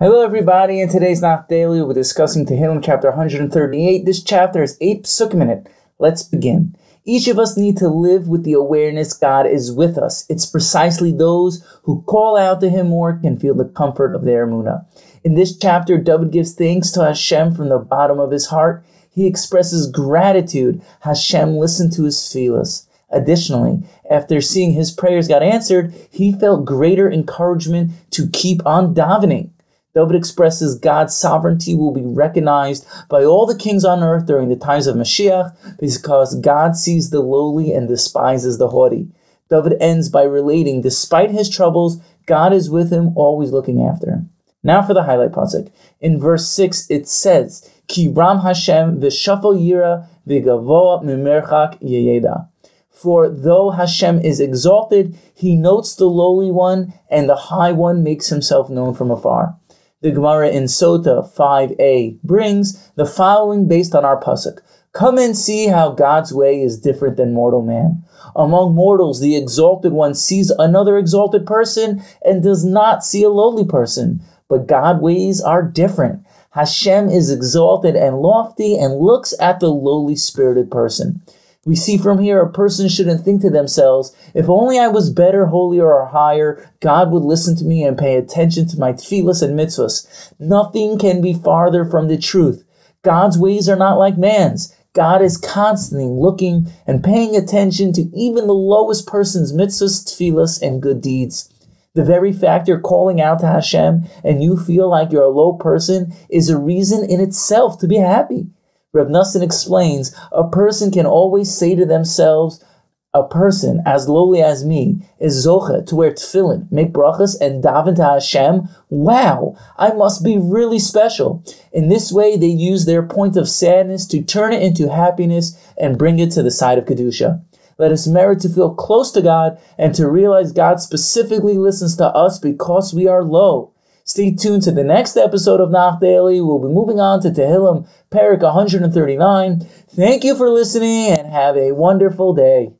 Hello, everybody. In today's Nach Daily, we'll be discussing Tehillim chapter 138. This chapter is eight psukim in it. Let's begin. Each of us need to live with the awareness God is with us. It's precisely those who call out to Him more can feel the comfort of their emunah. In this chapter, David gives thanks to Hashem from the bottom of his heart. He expresses gratitude. Hashem listened to his feelings. Additionally, after seeing his prayers got answered, he felt greater encouragement to keep on davening. David expresses God's sovereignty will be recognized by all the kings on earth during the times of Mashiach because God sees the lowly and despises the haughty. David ends by relating, despite his troubles, God is with him, always looking after him. Now for the highlight pasuk. In verse 6, it says, Ki Ram Hashem v'shafal yira v'gavoa mimerchak yeyeda. For though Hashem is exalted, he notes the lowly one, and the high one makes himself known from afar. The Gemara in Sota 5a brings the following based on our pasuk. Come and see how God's way is different than mortal man. Among mortals, the exalted one sees another exalted person and does not see a lowly person. But God's ways are different. Hashem is exalted and lofty and looks at the lowly spirited person. We see from here a person shouldn't think to themselves, if only I was better, holier, or higher, God would listen to me and pay attention to my tefillas and mitzvahs. Nothing can be farther from the truth. God's ways are not like man's. God is constantly looking and paying attention to even the lowest person's mitzvahs, tefillas, and good deeds. The very fact you're calling out to Hashem and you feel like you're a low person is a reason in itself to be happy. Reb Nosson explains, a person can always say to themselves, a person as lowly as me is zocha to wear tefillin, make brachas, and daven to Hashem. Wow, I must be really special. In this way, they use their point of sadness to turn it into happiness and bring it to the side of kedusha. Let us merit to feel close to God and to realize God specifically listens to us because we are low. Stay tuned to the next episode of Nach Daily. We'll be moving on to Tehillim, Parak 139. Thank you for listening and have a wonderful day.